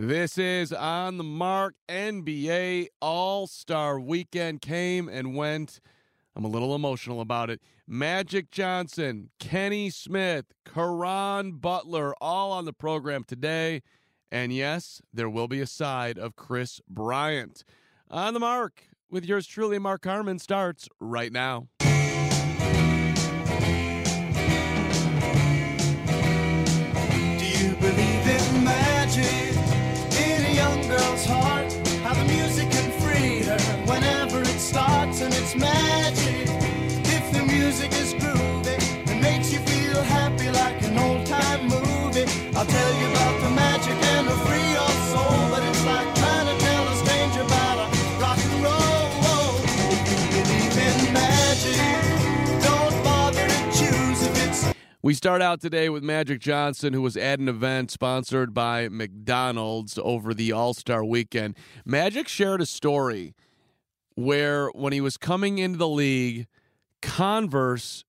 This is on the mark. NBA All Star Weekend came and went. I'm a little emotional about it. Magic Johnson, Kenny Smith, Caron Butler, all on the program today. And yes, there will be a side of Kris Bryant. On the mark with yours truly, Mark Carman, starts right now. Music is groovy and makes you feel happy like an old time movie, I'll tell you about the magic and the free soul. But it's like trying to tell a stranger about a rock and roll. If you believe in magic, don't bother to choose if it's We start out today with Magic Johnson, who was at an event sponsored by McDonald's over the All Star weekend. Magic shared a story where, when he was coming into the league, Converse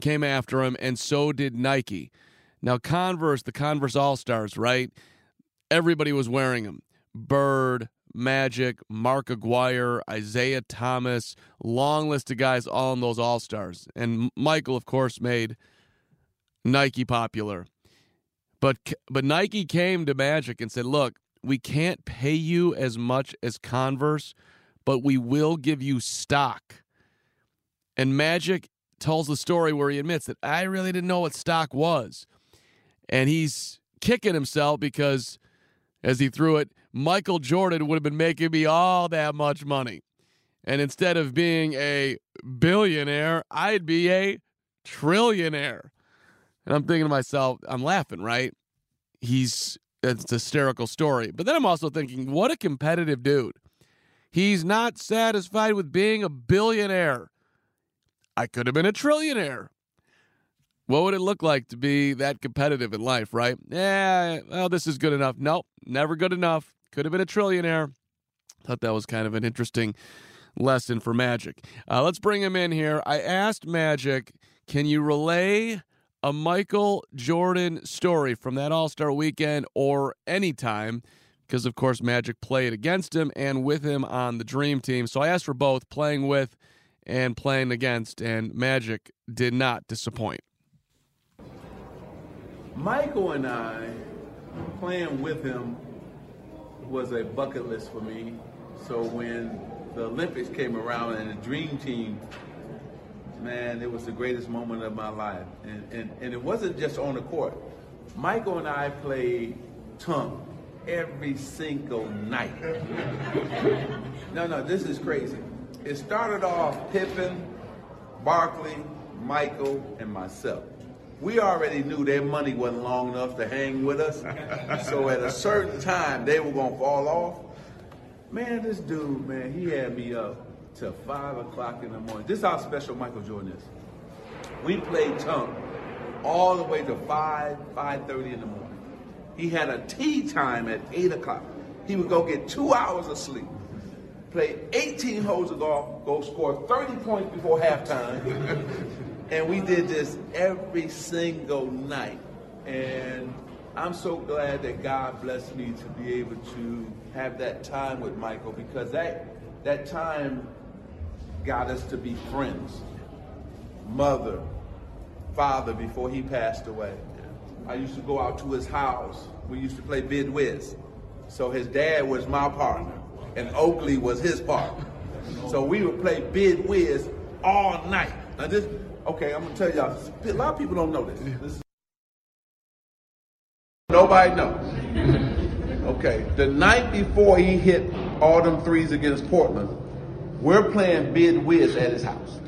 came after him, and so did Nike. Now, Converse, the Converse All Stars, right? Everybody was wearing them. Bird, Magic, Mark Aguirre, Isiah Thomas, long list of guys all in those All Stars. And Michael, of course, made Nike popular. But but Nike came to Magic and said, "Look, we can't pay you as much as Converse, but we will give you stock." And Magic tells the story where he admits that I really didn't know what stock was. And he's kicking himself because as he threw it, Michael Jordan would have been making me all that much money. And instead of being a billionaire, I'd be a trillionaire. And I'm thinking to myself, I'm laughing, right? He's it's a hysterical story. But then I'm also thinking, what a competitive dude. He's not satisfied with being a billionaire. I could have been a trillionaire. What would it look like to be that competitive in life, right? Yeah, well, this is good enough. Nope, never good enough. Could have been a trillionaire. Thought that was kind of an interesting lesson for Magic. Uh, let's bring him in here. I asked Magic, can you relay a Michael Jordan story from that All Star weekend or anytime? Because, of course, Magic played against him and with him on the Dream Team. So I asked for both playing with and playing against, and Magic did not disappoint. Michael and I, playing with him was a bucket list for me. So when the Olympics came around and the dream team, man, it was the greatest moment of my life. And, and, and it wasn't just on the court. Michael and I played tonk every single night. no, no, this is crazy. It started off Pippen, Barkley, Michael, and myself. We already knew their money wasn't long enough to hang with us. so at a certain time, they were going to fall off. Man, this dude, man, he had me up till 5 o'clock in the morning. This is how special Michael Jordan is. We played tonk all the way to 5, 5.30 in the morning. He had a tea time at 8 o'clock. He would go get two hours of sleep, play 18 holes of golf, go score 30 points before halftime. and we did this every single night. And I'm so glad that God blessed me to be able to have that time with Michael because that that time got us to be friends. Mother, father before he passed away. I used to go out to his house. We used to play bid whist. So his dad was my partner and Oakley was his partner. So we would play bid whist all night. Now this okay, I'm gonna tell y'all a lot of people don't know this. this is, nobody knows. Okay, the night before he hit all them threes against Portland. We're playing bid whist at his house,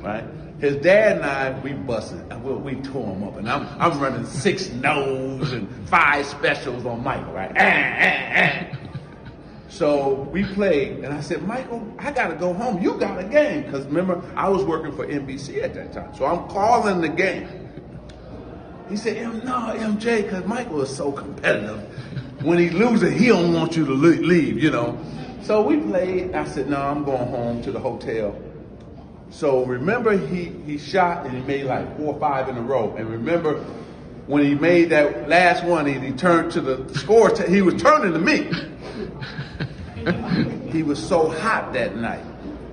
right? His dad and I, we busted, we, we tore him up, and I'm I'm running six no's and five specials on Michael, right? Ah, ah, ah. So we played, and I said, Michael, I gotta go home. You got a game, because remember I was working for NBC at that time, so I'm calling the game. He said, M, no, MJ, because Michael is so competitive. When he loses, he don't want you to leave, you know. So we played. I said, no, I'm going home to the hotel. So remember, he, he shot and he made like four or five in a row. And remember, when he made that last one, he, he turned to the score. T- he was turning to me. he was so hot that night.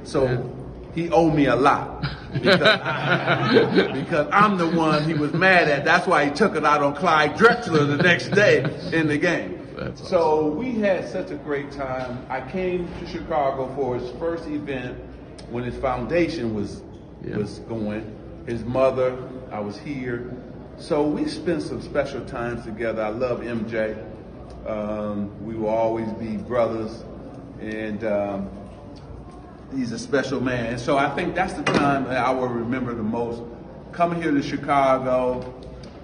So he owed me a lot. Because, because, I'm the one he was mad at. That's why he took it out on Clyde Drexler the next day in the game. Awesome. So we had such a great time. I came to Chicago for his first event when his foundation was yeah. was going. His mother, I was here. So we spent some special times together. I love MJ. Um, we will always be brothers, and um, he's a special man. And so I think that's the time that I will remember the most. Coming here to Chicago,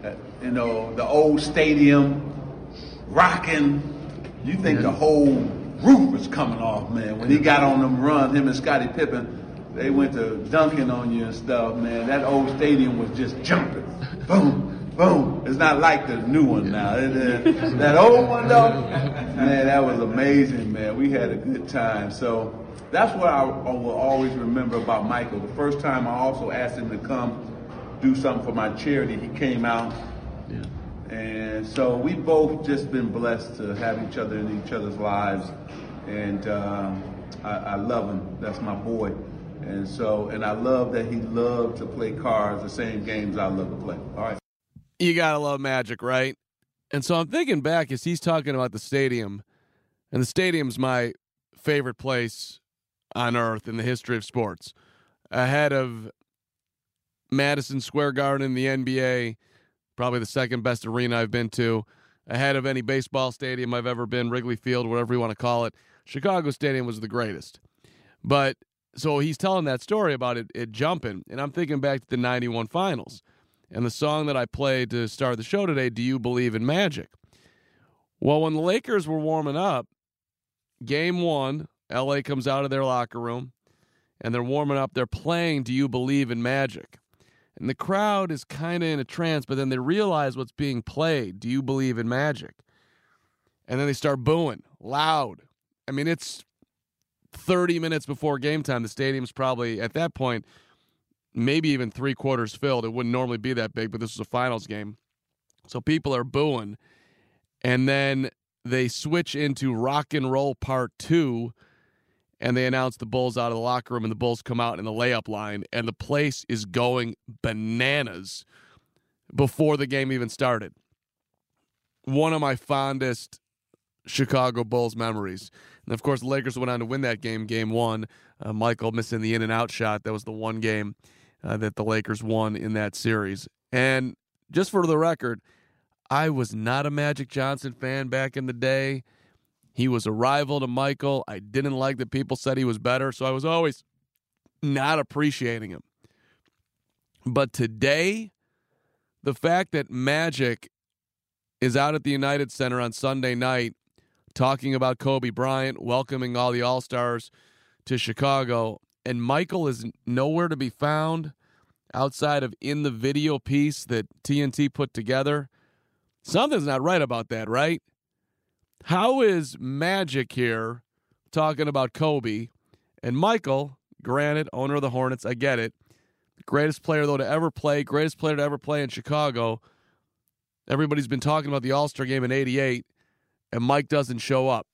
uh, you know, the old stadium, rocking. You think the whole roof was coming off, man. When he got on them runs, him and Scottie Pippen, they went to dunking on you and stuff, man. That old stadium was just jumping. Boom, boom. It's not like the new one now. that old one, though, man, that was amazing, man. We had a good time. So that's what I, I will always remember about Michael. The first time I also asked him to come do something for my charity, he came out. Yeah. And so we both just been blessed to have each other in each other's lives. And um, I, I love him. That's my boy. And so, and I love that he loved to play cards, the same games I love to play. All right. You got to love Magic, right? And so I'm thinking back as he's talking about the stadium, and the stadium's my favorite place on earth in the history of sports, ahead of Madison Square Garden in the NBA, probably the second best arena I've been to, ahead of any baseball stadium I've ever been, Wrigley Field, whatever you want to call it. Chicago Stadium was the greatest. But so he's telling that story about it, it jumping, and I'm thinking back to the 91 finals and the song that I played to start the show today, Do You Believe in Magic? Well, when the Lakers were warming up, game one, LA comes out of their locker room and they're warming up. They're playing Do You Believe in Magic? And the crowd is kind of in a trance, but then they realize what's being played. Do you believe in magic? And then they start booing loud. I mean, it's 30 minutes before game time. The stadium's probably, at that point, maybe even three quarters filled. It wouldn't normally be that big, but this was a finals game. So people are booing. And then they switch into rock and roll part two and they announce the Bulls out of the locker room, and the Bulls come out in the layup line, and the place is going bananas before the game even started. One of my fondest Chicago Bulls memories. And of course, the Lakers went on to win that game, game one. Uh, Michael missing the in and out shot. That was the one game uh, that the Lakers won in that series. And just for the record, I was not a Magic Johnson fan back in the day. He was a rival to Michael. I didn't like that people said he was better, so I was always not appreciating him. But today, the fact that Magic is out at the United Center on Sunday night talking about Kobe Bryant, welcoming all the All Stars to Chicago, and Michael is nowhere to be found outside of in the video piece that TNT put together. Something's not right about that, right? How is Magic here talking about Kobe and Michael? Granted, owner of the Hornets, I get it. Greatest player though to ever play, greatest player to ever play in Chicago. Everybody's been talking about the All Star game in '88, and Mike doesn't show up.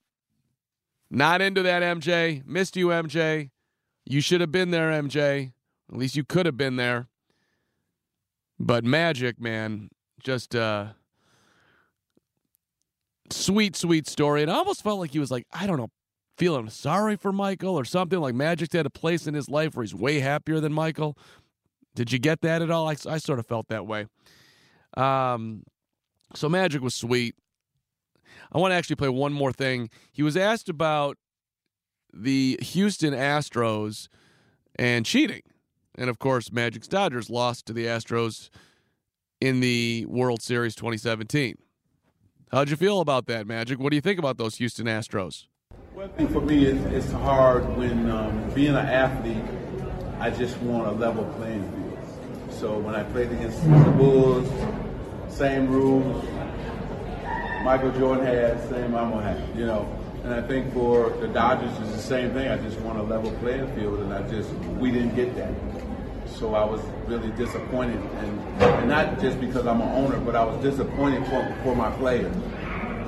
Not into that, MJ. Missed you, MJ. You should have been there, MJ. At least you could have been there. But Magic, man, just uh sweet, sweet story. And I almost felt like he was like, I don't know, feeling sorry for Michael or something. Like Magic had a place in his life where he's way happier than Michael. Did you get that at all? I, I sort of felt that way. Um, so Magic was sweet. I want to actually play one more thing. He was asked about the Houston Astros and cheating. And of course, Magic's Dodgers lost to the Astros in the World Series 2017. How'd you feel about that, Magic? What do you think about those Houston Astros? Well, I think for me, it's, it's hard when um, being an athlete, I just want a level playing field. So when I played against the Bulls, same rules Michael Jordan had, same I'm gonna have, you know. And I think for the Dodgers, it's the same thing. I just want a level playing field, and I just we didn't get that. So I was really disappointed, and, and not just because I'm an owner, but I was disappointed for, for my players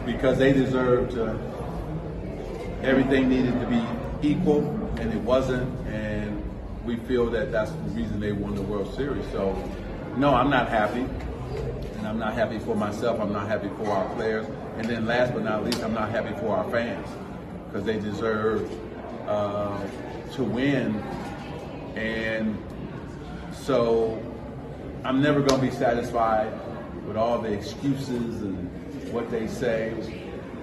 because they deserved to. Everything needed to be equal, and it wasn't, and we feel that that's the reason they won the World Series. So, no, I'm not happy, and I'm not happy for myself. I'm not happy for our players, and then last but not least, I'm not happy for our fans because they deserve uh, to win, and so I'm never going to be satisfied with all the excuses and what they say.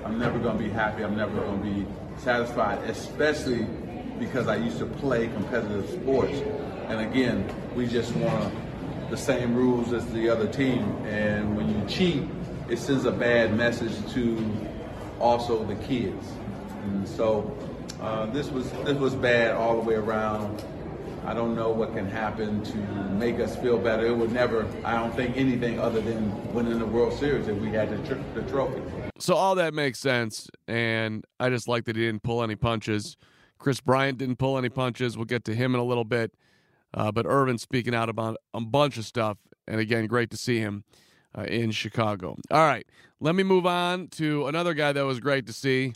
I'm never going to be happy. I'm never going to be satisfied, especially because I used to play competitive sports. And again, we just want the same rules as the other team. And when you cheat, it sends a bad message to also the kids. And so uh, this was this was bad all the way around. I don't know what can happen to make us feel better. It would never, I don't think, anything other than winning the World Series if we had the, tr- the trophy. So all that makes sense, and I just like that he didn't pull any punches. Kris Bryant didn't pull any punches. We'll get to him in a little bit. Uh, but Earvin speaking out about a bunch of stuff, and again, great to see him uh, in Chicago. All right, let me move on to another guy that was great to see,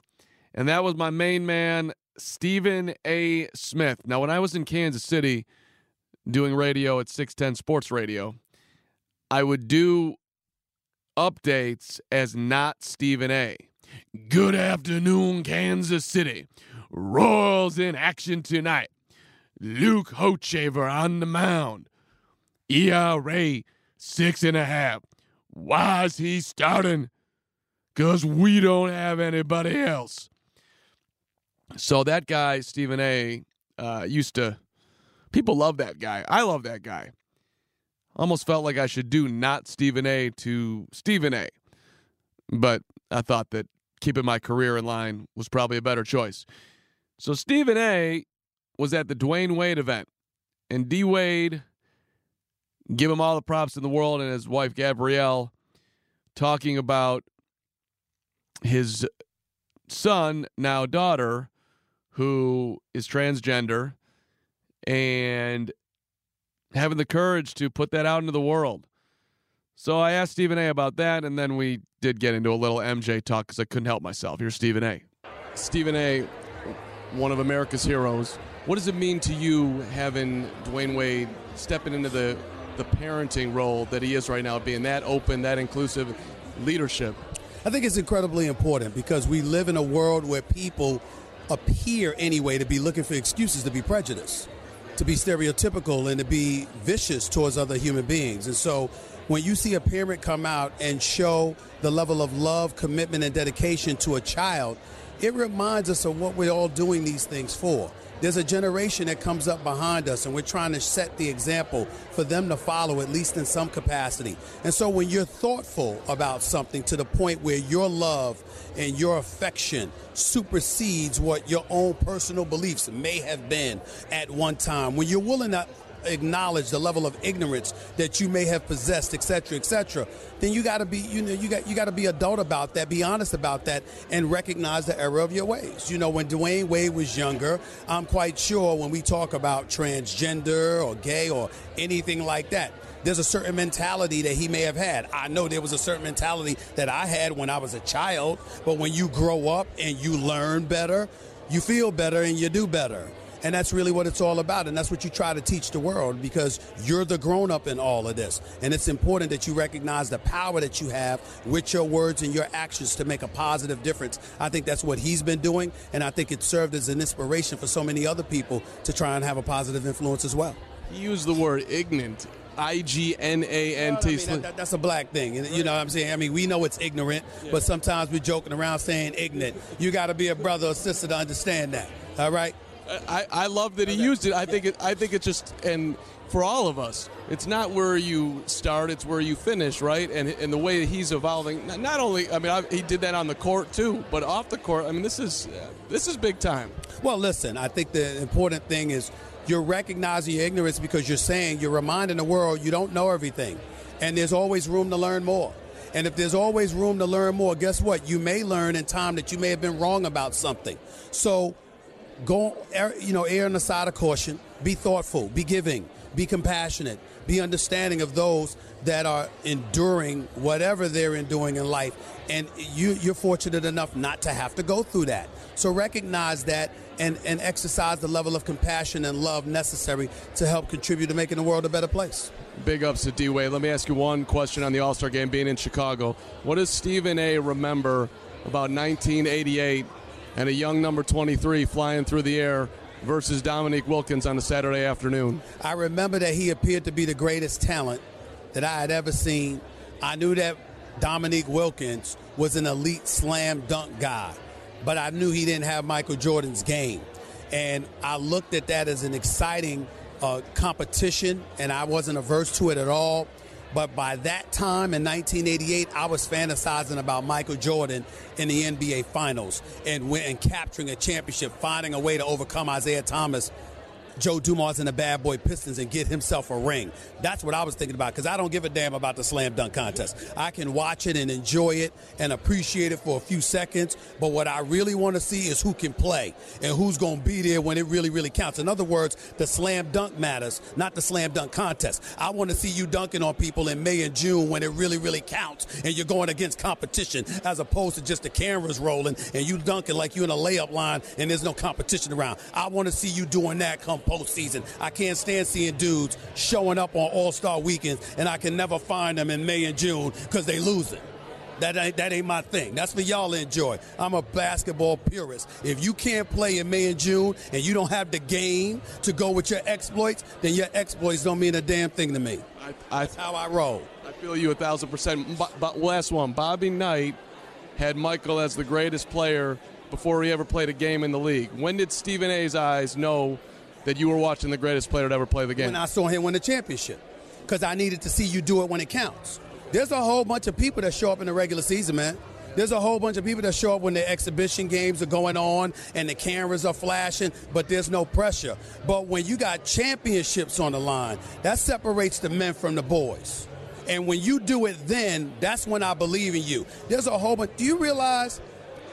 and that was my main man, Stephen A. Smith. Now, when I was in Kansas City doing radio at 610 Sports Radio, I would do updates as not Stephen A. Good afternoon, Kansas City. Royals in action tonight. Luke Hochevar on the mound. ERA six and a half. Why is he starting? Because we don't have anybody else. So that guy, Stephen A., uh, used to. People love that guy. I love that guy. Almost felt like I should do not Stephen A. to Stephen A. But I thought that keeping my career in line was probably a better choice. So Stephen A. was at the Dwyane Wade event, and D Wade, give him all the props in the world, and his wife Gabrielle talking about his son, now daughter, who is transgender, and having the courage to put that out into the world. So I asked Stephen A about that, and then we did get into a little MJ talk because I couldn't help myself. Here's Stephen A. Stephen A., one of America's heroes. What does it mean to you having Dwyane Wade stepping into the, the parenting role that he is right now, being that open, that inclusive leadership? I think it's incredibly important because we live in a world where people appear anyway to be looking for excuses to be prejudiced, to be stereotypical, and to be vicious towards other human beings. And so when you see a parent come out and show the level of love, commitment, and dedication to a child, it reminds us of what we're all doing these things for. There's a generation that comes up behind us, and we're trying to set the example for them to follow, at least in some capacity. And so, when you're thoughtful about something to the point where your love and your affection supersedes what your own personal beliefs may have been at one time, when you're willing to acknowledge the level of ignorance that you may have possessed, etc., etc., then you got to be, you know, you got you got to be adult about that, be honest about that, and recognize the error of your ways. You know, when Dwyane Wade was younger, I'm quite sure when we talk about transgender or gay or anything like that. There's a certain mentality that he may have had. I know there was a certain mentality that I had when I was a child, but when you grow up and you learn better, you feel better and you do better. And that's really what it's all about. And that's what you try to teach the world because you're the grown up in all of this. And it's important that you recognize the power that you have with your words and your actions to make a positive difference. I think that's what he's been doing. And I think it served as an inspiration for so many other people to try and have a positive influence as well. He used the word ignorant. I G N A N T. Well, I mean, that, that's a black thing. And, you know what I'm saying? I mean, we know it's ignorant, but sometimes we're joking around saying ignorant. You got to be a brother or sister to understand that. All right. I, I love that he used it. I think it. I think it's just and for all of us, it's not where you start; it's where you finish, right? And and the way that he's evolving. Not, not only, I mean, I, he did that on the court too, but off the court. I mean, this is uh, this is big time. Well, listen, I think the important thing is you're recognizing your ignorance because you're saying you're reminding the world you don't know everything, and there's always room to learn more. And if there's always room to learn more, guess what? You may learn in time that you may have been wrong about something. So go, er, you know, err on the side of caution. Be thoughtful. Be giving. Be compassionate. Be understanding of those that are enduring whatever they're enduring in life. And you, you're fortunate enough not to have to go through that. So recognize that and, and exercise the level of compassion and love necessary to help contribute to making the world a better place. Big ups to D Wade. Let me ask you one question on the All Star game being in Chicago. What does Stephen A. remember about 1988 and a young number 23 flying through the air versus Dominique Wilkins on a Saturday afternoon? I remember that he appeared to be the greatest talent that I had ever seen. I knew that Dominique Wilkins was an elite slam dunk guy, but I knew he didn't have Michael Jordan's game. And I looked at that as an exciting uh, competition, and I wasn't averse to it at all. But by that time in 1988, I was fantasizing about Michael Jordan in the NBA Finals and, and capturing a championship, finding a way to overcome Isiah Thomas Joe Dumars and the Bad Boy Pistons and get himself a ring. That's what I was thinking about because I don't give a damn about the slam dunk contest. I can watch it and enjoy it and appreciate it for a few seconds, but what I really want to see is who can play and who's going to be there when it really, really counts. In other words, the slam dunk matters, not the slam dunk contest. I want to see you dunking on people in May and June when it really, really counts and you're going against competition as opposed to just the cameras rolling and you dunking like you're in a layup line and there's no competition around. I want to see you doing that come postseason. I can't stand seeing dudes showing up on All Star weekends, and I can never find them in May and June because they losing. That ain't, that ain't my thing. That's for y'all to enjoy. I'm a basketball purist. If you can't play in May and June and you don't have the game to go with your exploits, then your exploits don't mean a damn thing to me. I, I, That's how I roll. I feel you a thousand percent. But, but last one, Bobby Knight had Michael as the greatest player before he ever played a game in the league. When did Stephen A's eyes know that you were watching the greatest player to ever play the game? When I saw him win the championship, because I needed to see you do it when it counts. There's a whole bunch of people that show up in the regular season, man. There's a whole bunch of people that show up when the exhibition games are going on and the cameras are flashing, but there's no pressure. But when you got championships on the line, that separates the men from the boys. And when you do it then, that's when I believe in you. There's a whole bunch. Do you realize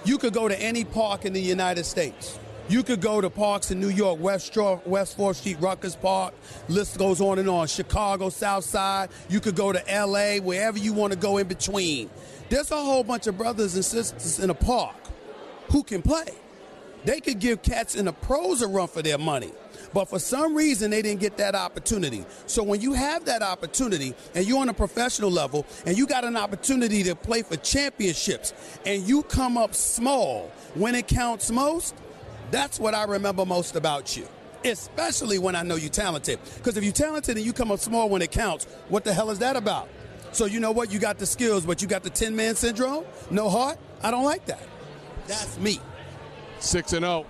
you could go to any park in the United States? You could go to parks in New York, West, West 4th Street, Rucker Park. List goes on and on. Chicago, South Side. You could go to L.A., wherever you want to go in between. There's a whole bunch of brothers and sisters in a park who can play. They could give cats in the pros a run for their money. But for some reason, they didn't get that opportunity. So when you have that opportunity and you're on a professional level and you got an opportunity to play for championships and you come up small when it counts most, that's what I remember most about you. Especially when I know you're talented. Because if you're talented and you come up small when it counts, what the hell is that about? So you know what? You got the skills, but you got the Tin Man syndrome? No heart? I don't like that. That's me. 6 and 0.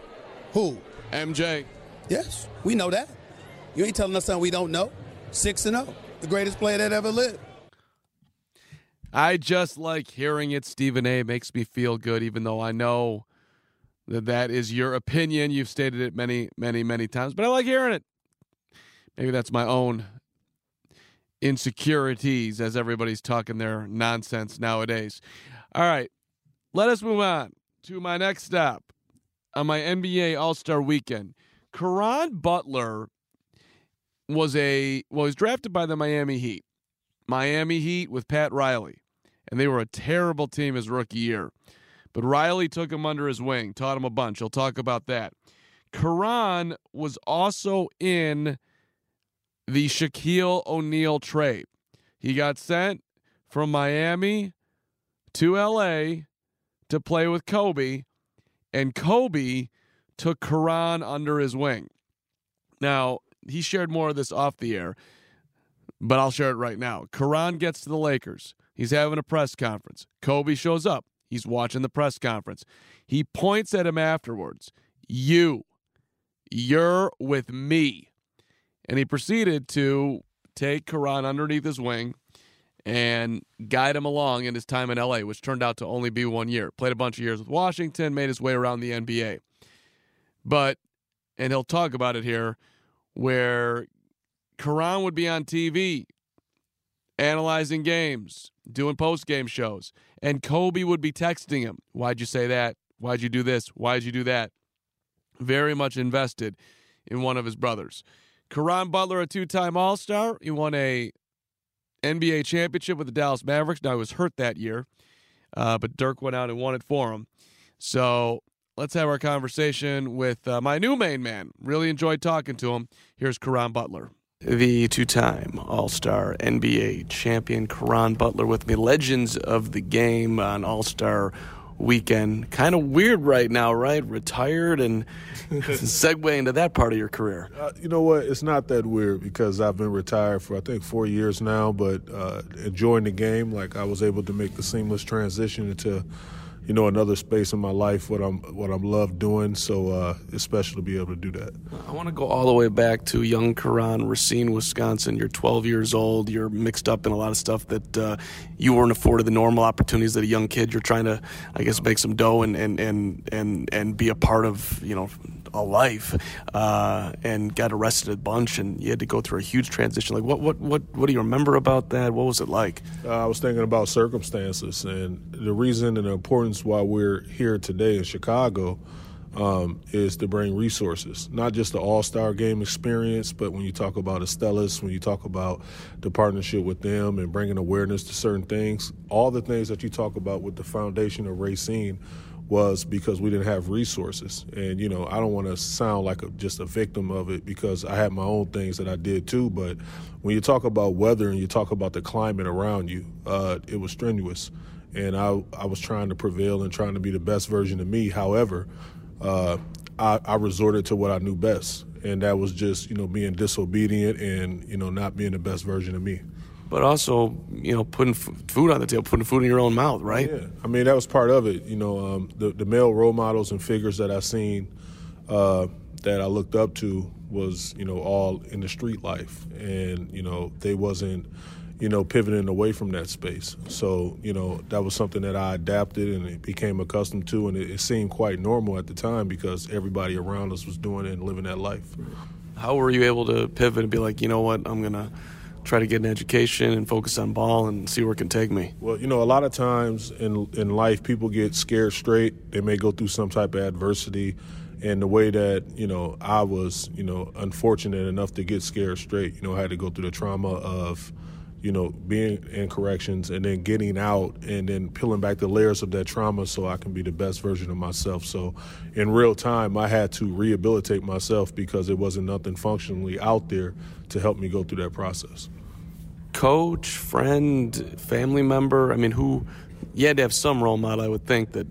Who? MJ. Yes, we know that. You ain't telling us something we don't know. 6 and 0. The greatest player that ever lived. I just like hearing it, Stephen A. It makes me feel good, even though I know that that is your opinion. You've stated it many, many, many times, but I like hearing it. Maybe that's my own insecurities as everybody's talking their nonsense nowadays. All right, let us move on to my next stop on my NBA All Star weekend. Caron Butler was a well, was drafted by the Miami Heat. Miami Heat with Pat Riley, and they were a terrible team his rookie year. But Riley took him under his wing, taught him a bunch. He'll talk about that. Caron was also in the Shaquille O'Neal trade. He got sent from Miami to LA to play with Kobe, and Kobe took Caron under his wing. Now, he shared more of this off the air, but I'll share it right now. Caron gets to the Lakers. He's having a press conference. Kobe shows up. He's watching the press conference. He points at him afterwards. You, You're with me. And he proceeded to take Caron underneath his wing and guide him along in his time in LA, which turned out to only be one year. Played a bunch of years with Washington, made his way around the NBA. But, and he'll talk about it here, where Caron would be on TV analyzing games, doing post game shows, and Kobe would be texting him, Why'd you say that? Why'd you do this? Why'd you do that? Very much invested in one of his brothers. Caron Butler, a two time All Star. He won a NBA championship with the Dallas Mavericks. Now, he was hurt that year, uh, but Dirk went out and won it for him. So let's have our conversation with uh, my new main man. Really enjoyed talking to him. Here's Caron Butler. The two time All Star NBA champion Caron Butler with me. Legends of the game on All Star weekend. Kind of weird right now, right? Retired and segue into that part of your career. Uh, you know what? It's not that weird because I've been retired for I think four years now, but uh, enjoying the game. Like I was able to make the seamless transition into you know another space in my life what I'm what I'm love doing. So uh, it's special to be able to do that. I want to go all the way back to young Caron, Racine, Wisconsin. You're 12 years old. You're mixed up in a lot of stuff that uh, you weren't afforded the normal opportunities that a young kid. You're trying to, I guess, make some dough and and and and and be a part of you know a life uh, and got arrested a bunch and you had to go through a huge transition. Like what what what what do you remember about that? What was it like? Uh, i was thinking about circumstances and the reason and the importance why we're here today in chicago um, is to bring resources, not just the All Star game experience, but when you talk about Astellas, when you talk about the partnership with them and bringing awareness to certain things, all the things that you talk about with the foundation of Racine was because we didn't have resources. And, you know, I don't want to sound like a, just a victim of it because I had my own things that I did too. But when you talk about weather and you talk about the climate around you, uh, it was strenuous. And I, I was trying to prevail and trying to be the best version of me. However, uh, I, I resorted to what I knew best. And that was just, you know, being disobedient and, you know, not being the best version of me but also you know putting food on the table, putting food in your own mouth, right? Yeah, I mean that was part of it. You know, um, the the male role models and figures that I seen uh, that I looked up to was you know all in the street life, and you know they wasn't you know pivoting away from that space. So you know that was something that I adapted and became accustomed to, and it, it seemed quite normal at the time because everybody around us was doing it and living that life. How were you able to pivot and be like, you know what, I'm gonna try to get an education and focus on ball and see where it can take me? Well, you know, a lot of times in in life, people get scared straight. They may go through some type of adversity, and the way that you know I was, you know, unfortunate enough to get scared straight. You know, I had to go through the trauma of you know, being in corrections and then getting out and then peeling back the layers of that trauma so I can be the best version of myself. So in real time, I had to rehabilitate myself because there wasn't nothing functionally out there to help me go through that process. Coach, friend, family member, I mean, who, you had to have some role model, I would think, that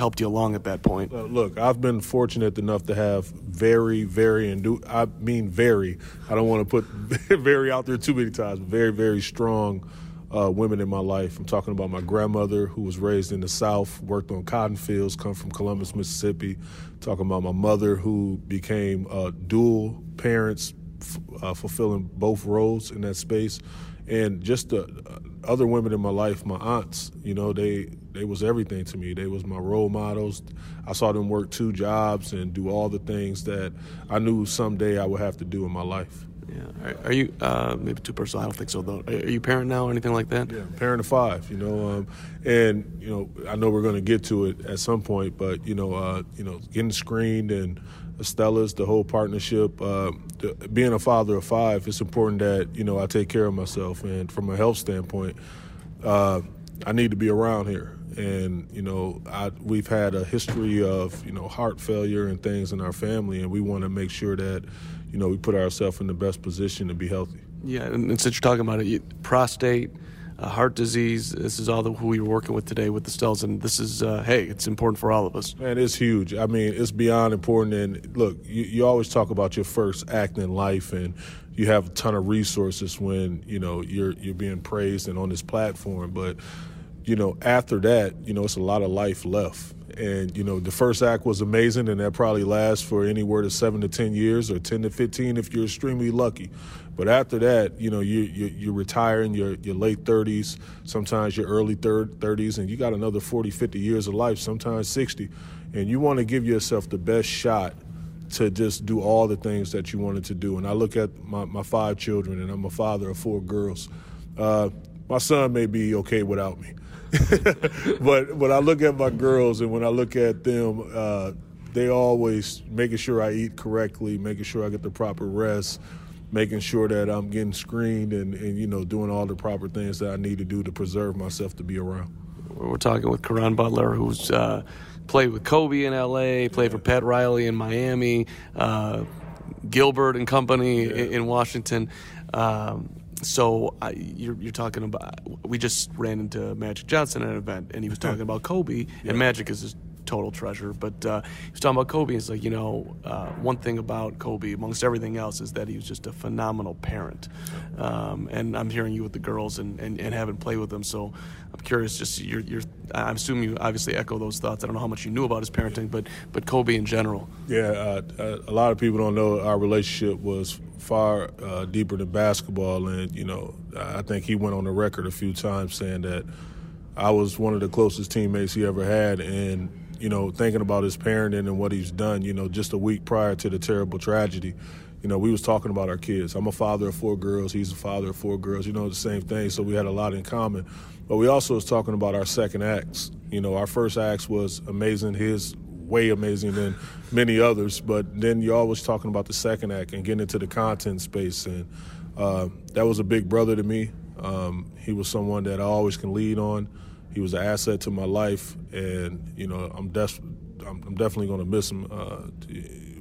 helped you along at that point? Uh, look, I've been fortunate enough to have very, very, and I mean very. I don't want to put very out there too many times. Very, very strong uh, women in my life. I'm talking about my grandmother, who was raised in the South, worked on cotton fields, come from Columbus, Mississippi. Talking about my mother, who became uh, dual parents, f- uh, fulfilling both roles in that space, and just the uh, other women in my life, my aunts. You know, they they was everything to me. They was my role models. I saw them work two jobs and do all the things that I knew someday I would have to do in my life. Yeah. Are, are you uh, maybe too personal? I don't think so though. Are you parent now or anything like that? Yeah, parent of five. You know, um, and you know, I know we're going to get to it at some point, but you know, uh, you know, getting screened and Astellas, the whole partnership. Uh, the, being a father of five, it's important that you know I take care of myself, and from a health standpoint, uh, I need to be around here. And you know I, we've had a history of you know heart failure and things in our family. And we want to make sure that you know we put ourselves in the best position to be healthy. Yeah and, and since you're talking about it prostate uh, heart disease this is all the, who we're working with today with the Stellas and this is uh, hey it's important for all of us man it's huge i mean it's beyond important and look you, you always talk about your first act in life and you have a ton of resources when you know you're you're being praised and on this platform but you know, after that, you know, it's a lot of life left. And you know, the first act was amazing, and that probably lasts for anywhere to seven to ten years, or ten to fifteen if you're extremely lucky. But after that, you know, you you, you retire in your your late thirties, sometimes your early third thirties, and you got another 40, 50 years of life, sometimes sixty, and you want to give yourself the best shot to just do all the things that you wanted to do. And I look at my, my five children, and I'm a father of four girls. Uh, my son may be okay without me. but when I look at my girls and when I look at them, uh, they always making sure I eat correctly, making sure I get the proper rest, making sure that I'm getting screened and, and you know doing all the proper things that I need to do to preserve myself to be around. We're talking with Caron Butler, who's uh, played with Kobe in L.A., played for Pat Riley in Miami, uh, Gilbert and company yeah. in, in, Washington. Um, so I, you're, you're, talking about we just ran into Magic Johnson at an event, and he was talking about Kobe, yeah. and Magic is his total treasure. But uh, talking about Kobe. It's like you know, uh, one thing about Kobe, amongst everything else, is that he was just a phenomenal parent. Um, and I'm hearing you with the girls and, and, and having played with them, so I'm curious. Just your your, I assume you obviously echo those thoughts. I don't know how much you knew about his parenting, but but Kobe in general. Yeah, uh, uh a lot of people don't know our relationship was far uh, deeper than basketball. And, you know, I think he went on the record a few times saying that I was one of the closest teammates he ever had. And, you know, thinking about his parenting and what he's done, you know, just a week prior to the terrible tragedy, you know, we was talking about our kids. I'm a father of four girls. He's a father of four girls. You know, the same thing. So we had a lot in common. But we also was talking about our second acts. You know, our first acts was amazing. His way amazing than many others. But then you're always talking about the second act and getting into the content space, and uh, that was a big brother to me. Um, he was someone that I always can lead on. He was an asset to my life, and you know I'm, def- I'm, I'm definitely going to miss him uh,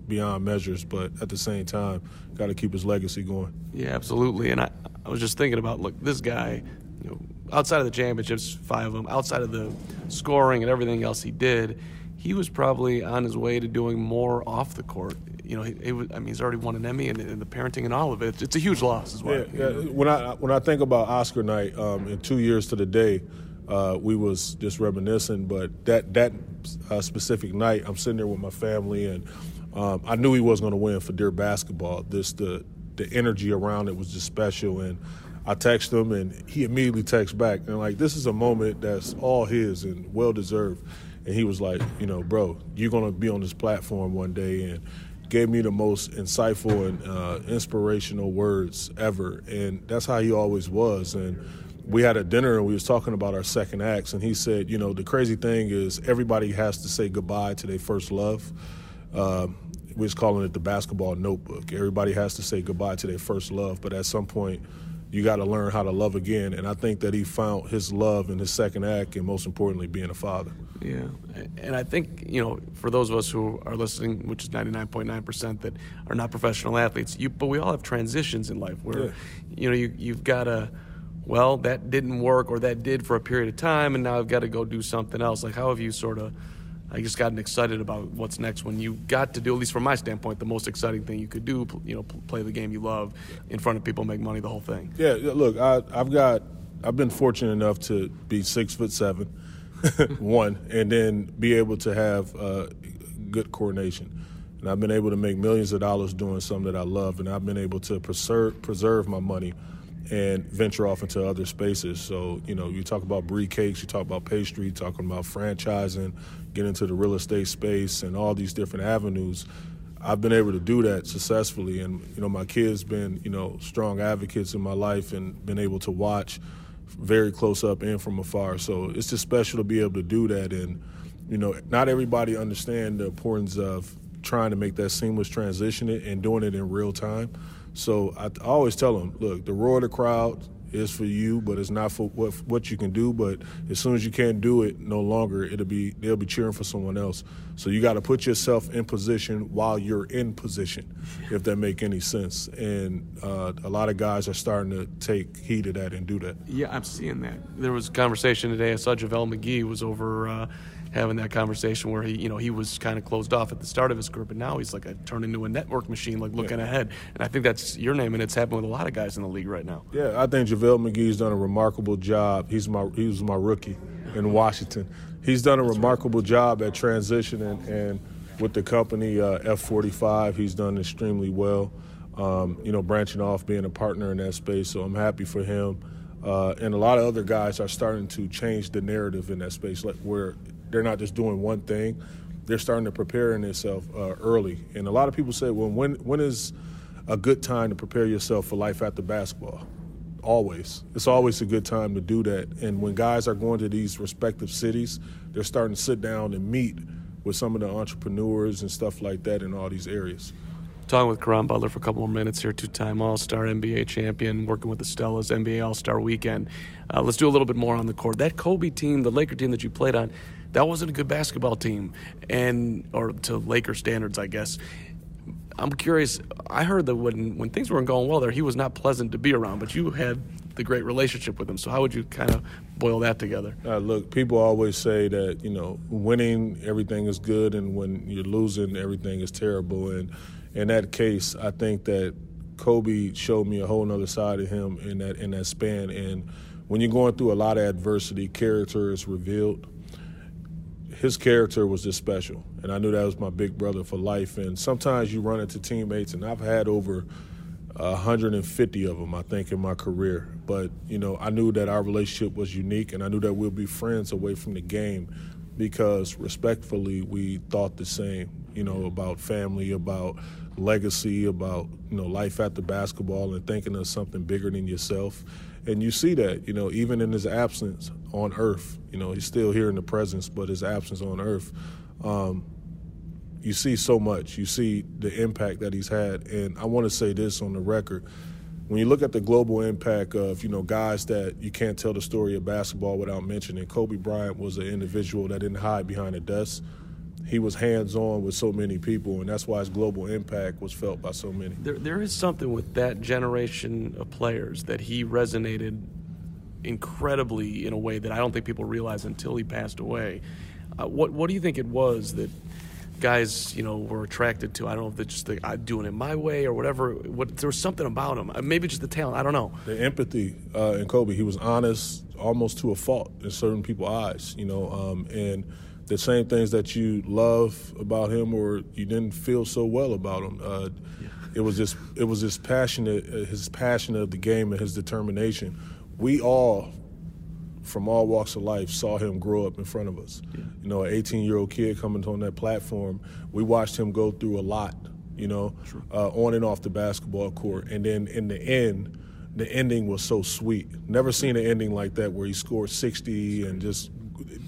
beyond measures. But at the same time, got to keep his legacy going. Yeah, absolutely. And I, I was just thinking about look, this guy, you know, outside of the championships, five of them, outside of the scoring and everything else he did he was probably on his way to doing more off the court. You know, he, he was, I mean, he's already won an Emmy and, and, the parenting and all of it. It's a huge loss as well. Yeah, yeah. When I when I think about Oscar night, um, in two years to the day, uh, we was just reminiscing. But that that uh, specific night, I'm sitting there with my family, and um, I knew he was going to win for Dear Basketball. This the the energy around it was just special, and I text him, and he immediately texts back, and like this is a moment that's all his and well deserved and he was like, you know, bro, you're gonna be on this platform one day, and gave me the most insightful and uh, inspirational words ever, and that's how he always was. And we had a dinner and we was talking about our second acts, and he said, you know, the crazy thing is everybody has to say goodbye to their first love. Uh, we was calling it the basketball notebook. Everybody has to say goodbye to their first love, but at some point you got to learn how to love again. And I think that he found his love in his second act, and most importantly, being a father. Yeah, and I think you know, for those of us who are listening, which is ninety nine point nine percent that are not professional athletes, you but we all have transitions in life where, yeah. you know, you you've got to. Well, that didn't work, or that did for a period of time, and now I've got to go do something else. Like, how have you sort of I just gotten excited about what's next when you got to do, at least from my standpoint, the most exciting thing you could do. You know, play the game you love in front of people, make money, the whole thing. Yeah, look, I, I've got, I've been fortunate enough to be six foot seven, one, and then be able to have uh, good coordination. And I've been able to make millions of dollars doing something that I love, and I've been able to preserve preserve my money and venture off into other spaces. So, you know, you talk about brie cakes, you talk about pastry, talking about franchising, get into the real estate space and all these different avenues. I've been able to do that successfully, and you know my kids been you know strong advocates in my life and been able to watch very close up and from afar. So it's just special to be able to do that, and you know not everybody understand the importance of trying to make that seamless transition and doing it in real time. So I, I always tell them, look, the roar of the crowd is for you, but it's not for what what you can do. But as soon as you can't do it, no longer it'll be they'll be cheering for someone else. So you got to put yourself in position while you're in position, if that make any sense. And uh, a lot of guys are starting to take heed of that and do that. Yeah, I'm seeing that. There was a conversation today. I saw JaVale McGee was over. Uh, having that conversation where he, you know, he was kind of closed off at the start of his career, but now he's like a turned into a network machine, like looking ahead. And I think that's your name, and it's happened with a lot of guys in the league right now. Yeah, I think JaVale McGee's done a remarkable job. He's my he was my rookie in Washington. He's done a remarkable job at transitioning and with the company uh, F45, he's done extremely well. Um, you know, branching off, being a partner in that space. So I'm happy for him. Uh, and a lot of other guys are starting to change the narrative in that space, like where they're not just doing one thing; they're starting to prepare themselves uh, early. And a lot of people say, "Well, when when is a good time to prepare yourself for life after basketball?" Always, it's always a good time to do that. And when guys are going to these respective cities, they're starting to sit down and meet with some of the entrepreneurs and stuff like that in all these areas. Talking with Caron Butler for a couple more minutes here, two time All Star, NBA champion, working with the Stellas, NBA All Star weekend. Uh, let's do a little bit more on the court. That Kobe team, the Laker team that you played on, that wasn't a good basketball team, and or to Laker standards, I guess. I'm curious. I heard that when when things weren't going well there, he was not pleasant to be around. But you had the great relationship with him. So how would you kind of boil that together? Uh, look, people always say that you know winning everything is good, and when you're losing everything is terrible. And in that case, I think that Kobe showed me a whole other side of him in that in that span. And when you're going through a lot of adversity, character is revealed his character was just special, and I knew that was my big brother for life. And sometimes you run into teammates, and I've had over 150 of them, I think, in my career. But you know, I knew that our relationship was unique, and I knew that we'll be friends away from the game because, respectfully, we thought the same. You know, about family, about legacy, about you know life after basketball, and thinking of something bigger than yourself. And you see that, you know, even in his absence on Earth, you know, he's still here in the presence, but his absence on Earth, um, you see so much. You see the impact that he's had. And I want to say this on the record. When you look at the global impact of, you know, guys that you can't tell the story of basketball without mentioning, Kobe Bryant was an individual that didn't hide behind a desk he was hands on with so many people, and that's why his global impact was felt by so many. There, there is something with that generation of players that he resonated incredibly in a way that I don't think people realize until he passed away. Uh, what What do you think it was that guys, you know, were attracted to? I don't know if they're just the, uh, doing it my way or whatever. What there was something about him, uh, maybe just the talent. I don't know. The empathy uh, in Kobe, he was honest, almost to a fault in certain people's eyes. You know, um, and the same things that you love about him or you didn't feel so well about him. Uh, yeah. It was just it was just passionate uh, his passion of the game and his determination. We all from all walks of life saw him grow up in front of us. Yeah. You know, an 18 year old kid coming on that platform, we watched him go through a lot. You know, uh, on and off the basketball court, and then in the end, the ending was so sweet. Never seen an ending like that where he scored 60 and just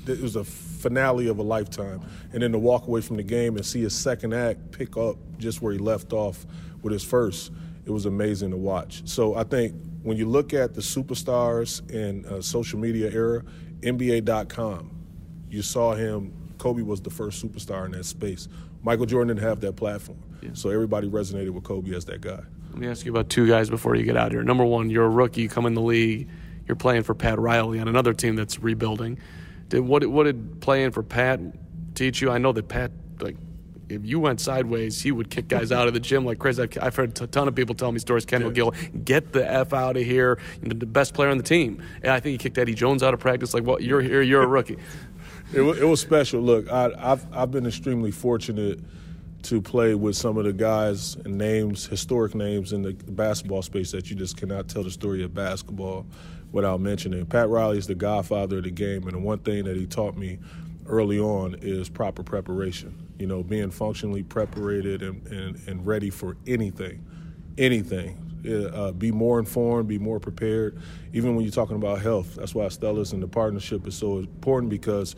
it was a finale of a lifetime. And then to walk away from the game and see his second act pick up just where he left off with his first, it was amazing to watch. So I think when you look at the superstars in uh, social media era, NBA.com, you saw him. Kobe was the first superstar in that space. Michael Jordan didn't have that platform, yeah. so everybody resonated with Kobe as that guy. Let me ask you about two guys before you get out here. Number one, you're a rookie, you come in the league, you're playing for Pat Riley on another team that's rebuilding. Did what what did playing for Pat teach you? I know that Pat like if you went sideways, he would kick guys out of the gym like crazy. I've heard a ton of people tell me stories. Ken McGill, get the f out of here. You're the best player on the team, and I think he kicked Eddie Jones out of practice. Like, well, you're here, you're a rookie. it, it, was special. Look, I, have I've been extremely fortunate to play with some of the guys and names, historic names in the basketball space that you just cannot tell the story of basketball without mentioning. Pat Riley is the godfather of the game, and the one thing that he taught me early on is proper preparation. You know, being functionally prepared and, and, and ready for anything, anything. Uh, be more informed, be more prepared. Even when you're talking about health, that's why Stellas and the partnership is so important because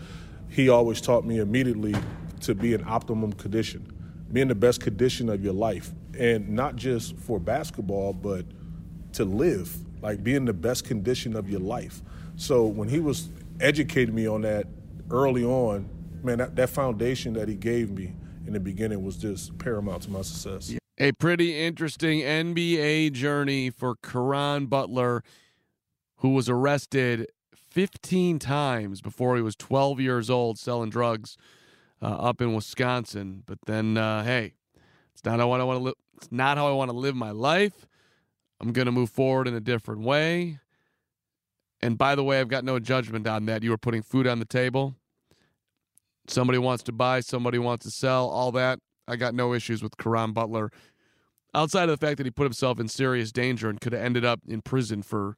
he always taught me immediately to be in optimum condition, be in the best condition of your life, and not just for basketball, but to live like be in the best condition of your life. So when he was educating me on that early on, man, that, that foundation that he gave me in the beginning was just paramount to my success. A pretty interesting NBA journey for Caron Butler, who was arrested 15 times before he was 12 years old selling drugs uh, up in Wisconsin. But then, uh, hey, it's not how I want to live. It's not how I want to live my life. I'm going to move forward in a different way. And by the way, I've got no judgment on that. You were putting food on the table. Somebody wants to buy, somebody wants to sell, all that. I got no issues with Caron Butler outside of the fact that he put himself in serious danger and could have ended up in prison for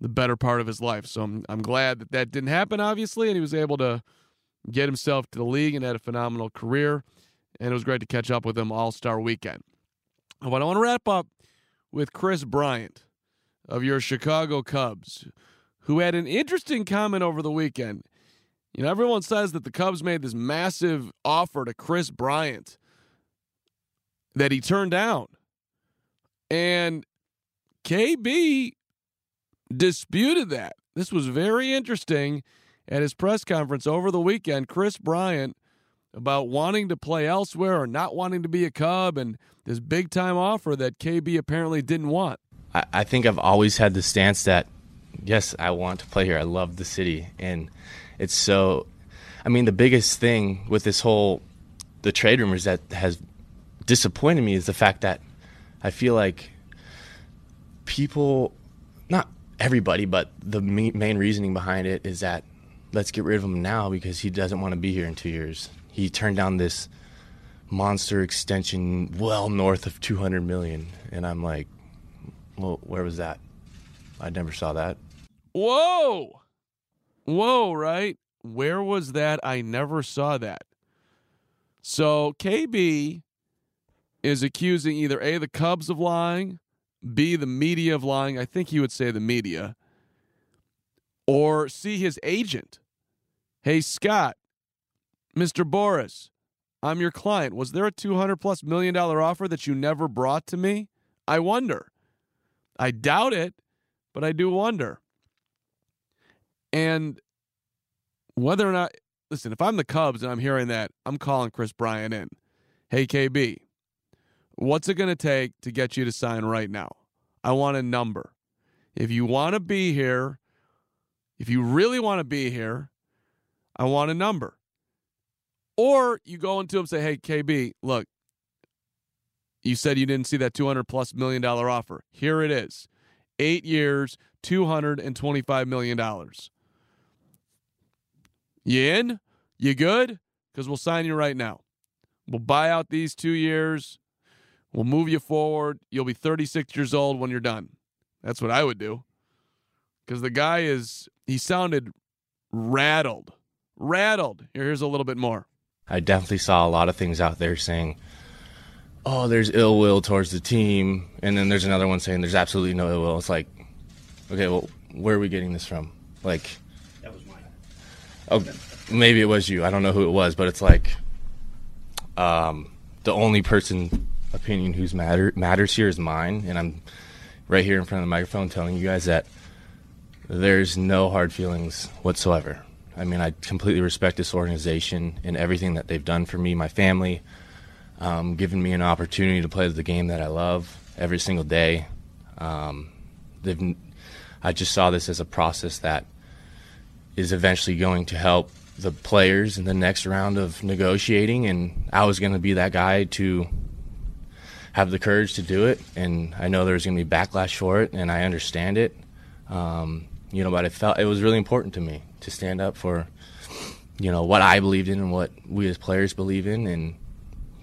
the better part of his life. So I'm, I'm glad that that didn't happen, obviously, and he was able to get himself to the league and had a phenomenal career. And it was great to catch up with him all star weekend. But I want to wrap up with Kris Bryant of your Chicago Cubs, who had an interesting comment over the weekend. You know, everyone says that the Cubs made this massive offer to Kris Bryant that he turned down. And KB disputed that. This was very interesting at his press conference over the weekend. Kris Bryant about wanting to play elsewhere or not wanting to be a Cub and this big time offer that KB apparently didn't want. I, I think I've always had the stance that, yes, I want to play here. I love the city. And it's so, I mean, the biggest thing with this whole, the trade rumors that has disappointed me is the fact that I feel like people, not everybody, but the main reasoning behind it is that let's get rid of him now because he doesn't want to be here in two years. He turned down this monster extension well north of 200 million. And i'm like well where was that? I never saw that. Whoa whoa right where was that i never saw that so kb is accusing either a the cubs of lying b the media of lying i think he would say the media or c his agent hey scott mr Boras, I'm your client. Was there a 200 plus million dollar offer that you never brought to me? I wonder. I doubt it, but I do wonder. And whether or not, listen, if I'm the Cubs and I'm hearing that, I'm calling Kris Bryant in. Hey, KB, what's it going to take to get you to sign right now? I want a number. If you want to be here, if you really want to be here, I want a number. Or you go into him and say, hey, KB, look, you said you didn't see that 200 plus million dollar offer. Here it is. Eight years, $225 million. You in? You good? Because we'll sign you right now. We'll buy out these two years. We'll move you forward. You'll be 36 years old when you're done. That's what I would do. Because the guy is, he sounded rattled. Rattled. Here, here's a little bit more. I definitely saw a lot of things out there saying, "Oh, there's ill will towards the team," and then there's another one saying there's absolutely no ill will. It's like, okay, well, where are we getting this from? Like. Oh, maybe it was you. I don't know who it was, but it's like, um, the only person opinion who's matter matters here is mine, and I'm right here in front of the microphone telling you guys that there's no hard feelings whatsoever. I mean, I completely respect this organization and everything that they've done for me, my family, um, giving me an opportunity to play the game that I love every single day. Um, they've, I just saw this as a process that is eventually going to help the players in the next round of negotiating, and I was going to be that guy to have the courage to do it. And I know there's going to be backlash for it, and I understand it. Um, you know, but it felt it was really important to me to stand up for, you know, what I believed in and what we as players believe in, and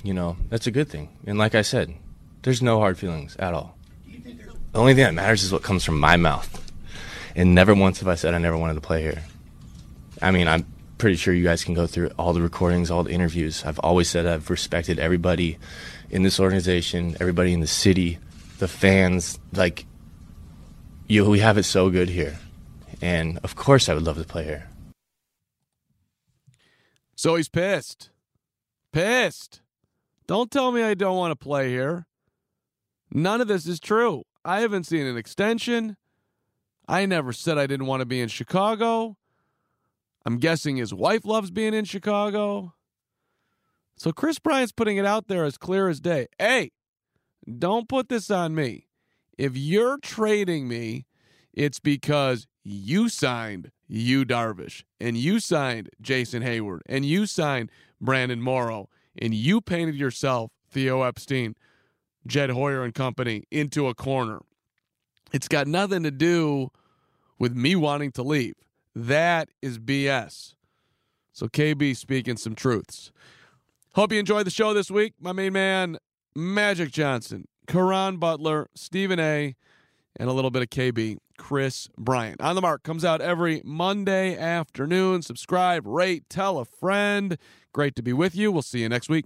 you know, that's a good thing. And like I said, there's no hard feelings at all. The only thing that matters is what comes from my mouth. And never once have I said I never wanted to play here. I mean, I'm pretty sure you guys can go through all the recordings, all the interviews. I've always said I've respected everybody in this organization, everybody in the city, the fans. Like, you, we have it so good here. And of course, I would love to play here. So he's pissed. Pissed. Don't tell me I don't want to play here. None of this is true. I haven't seen an extension. I never said I didn't want to be in Chicago. I'm guessing his wife loves being in Chicago. So Kris Bryant's putting it out there as clear as day. Hey, don't put this on me. If you're trading me It's because you signed Yu Darvish and you signed Jason Heyward and you signed Brandon Morrow and you painted yourself, Theo Epstein, Jed Hoyer and company, into a corner. It's got nothing to do with me wanting to leave. That is BS. So KB speaking some truths. Hope you enjoyed the show this week. My main man, Magic Johnson, Caron Butler, Stephen A, and a little bit of KB, Kris Bryant. On the Mark comes out every Monday afternoon. Subscribe, rate, tell a friend. Great to be with you. We'll see you next week.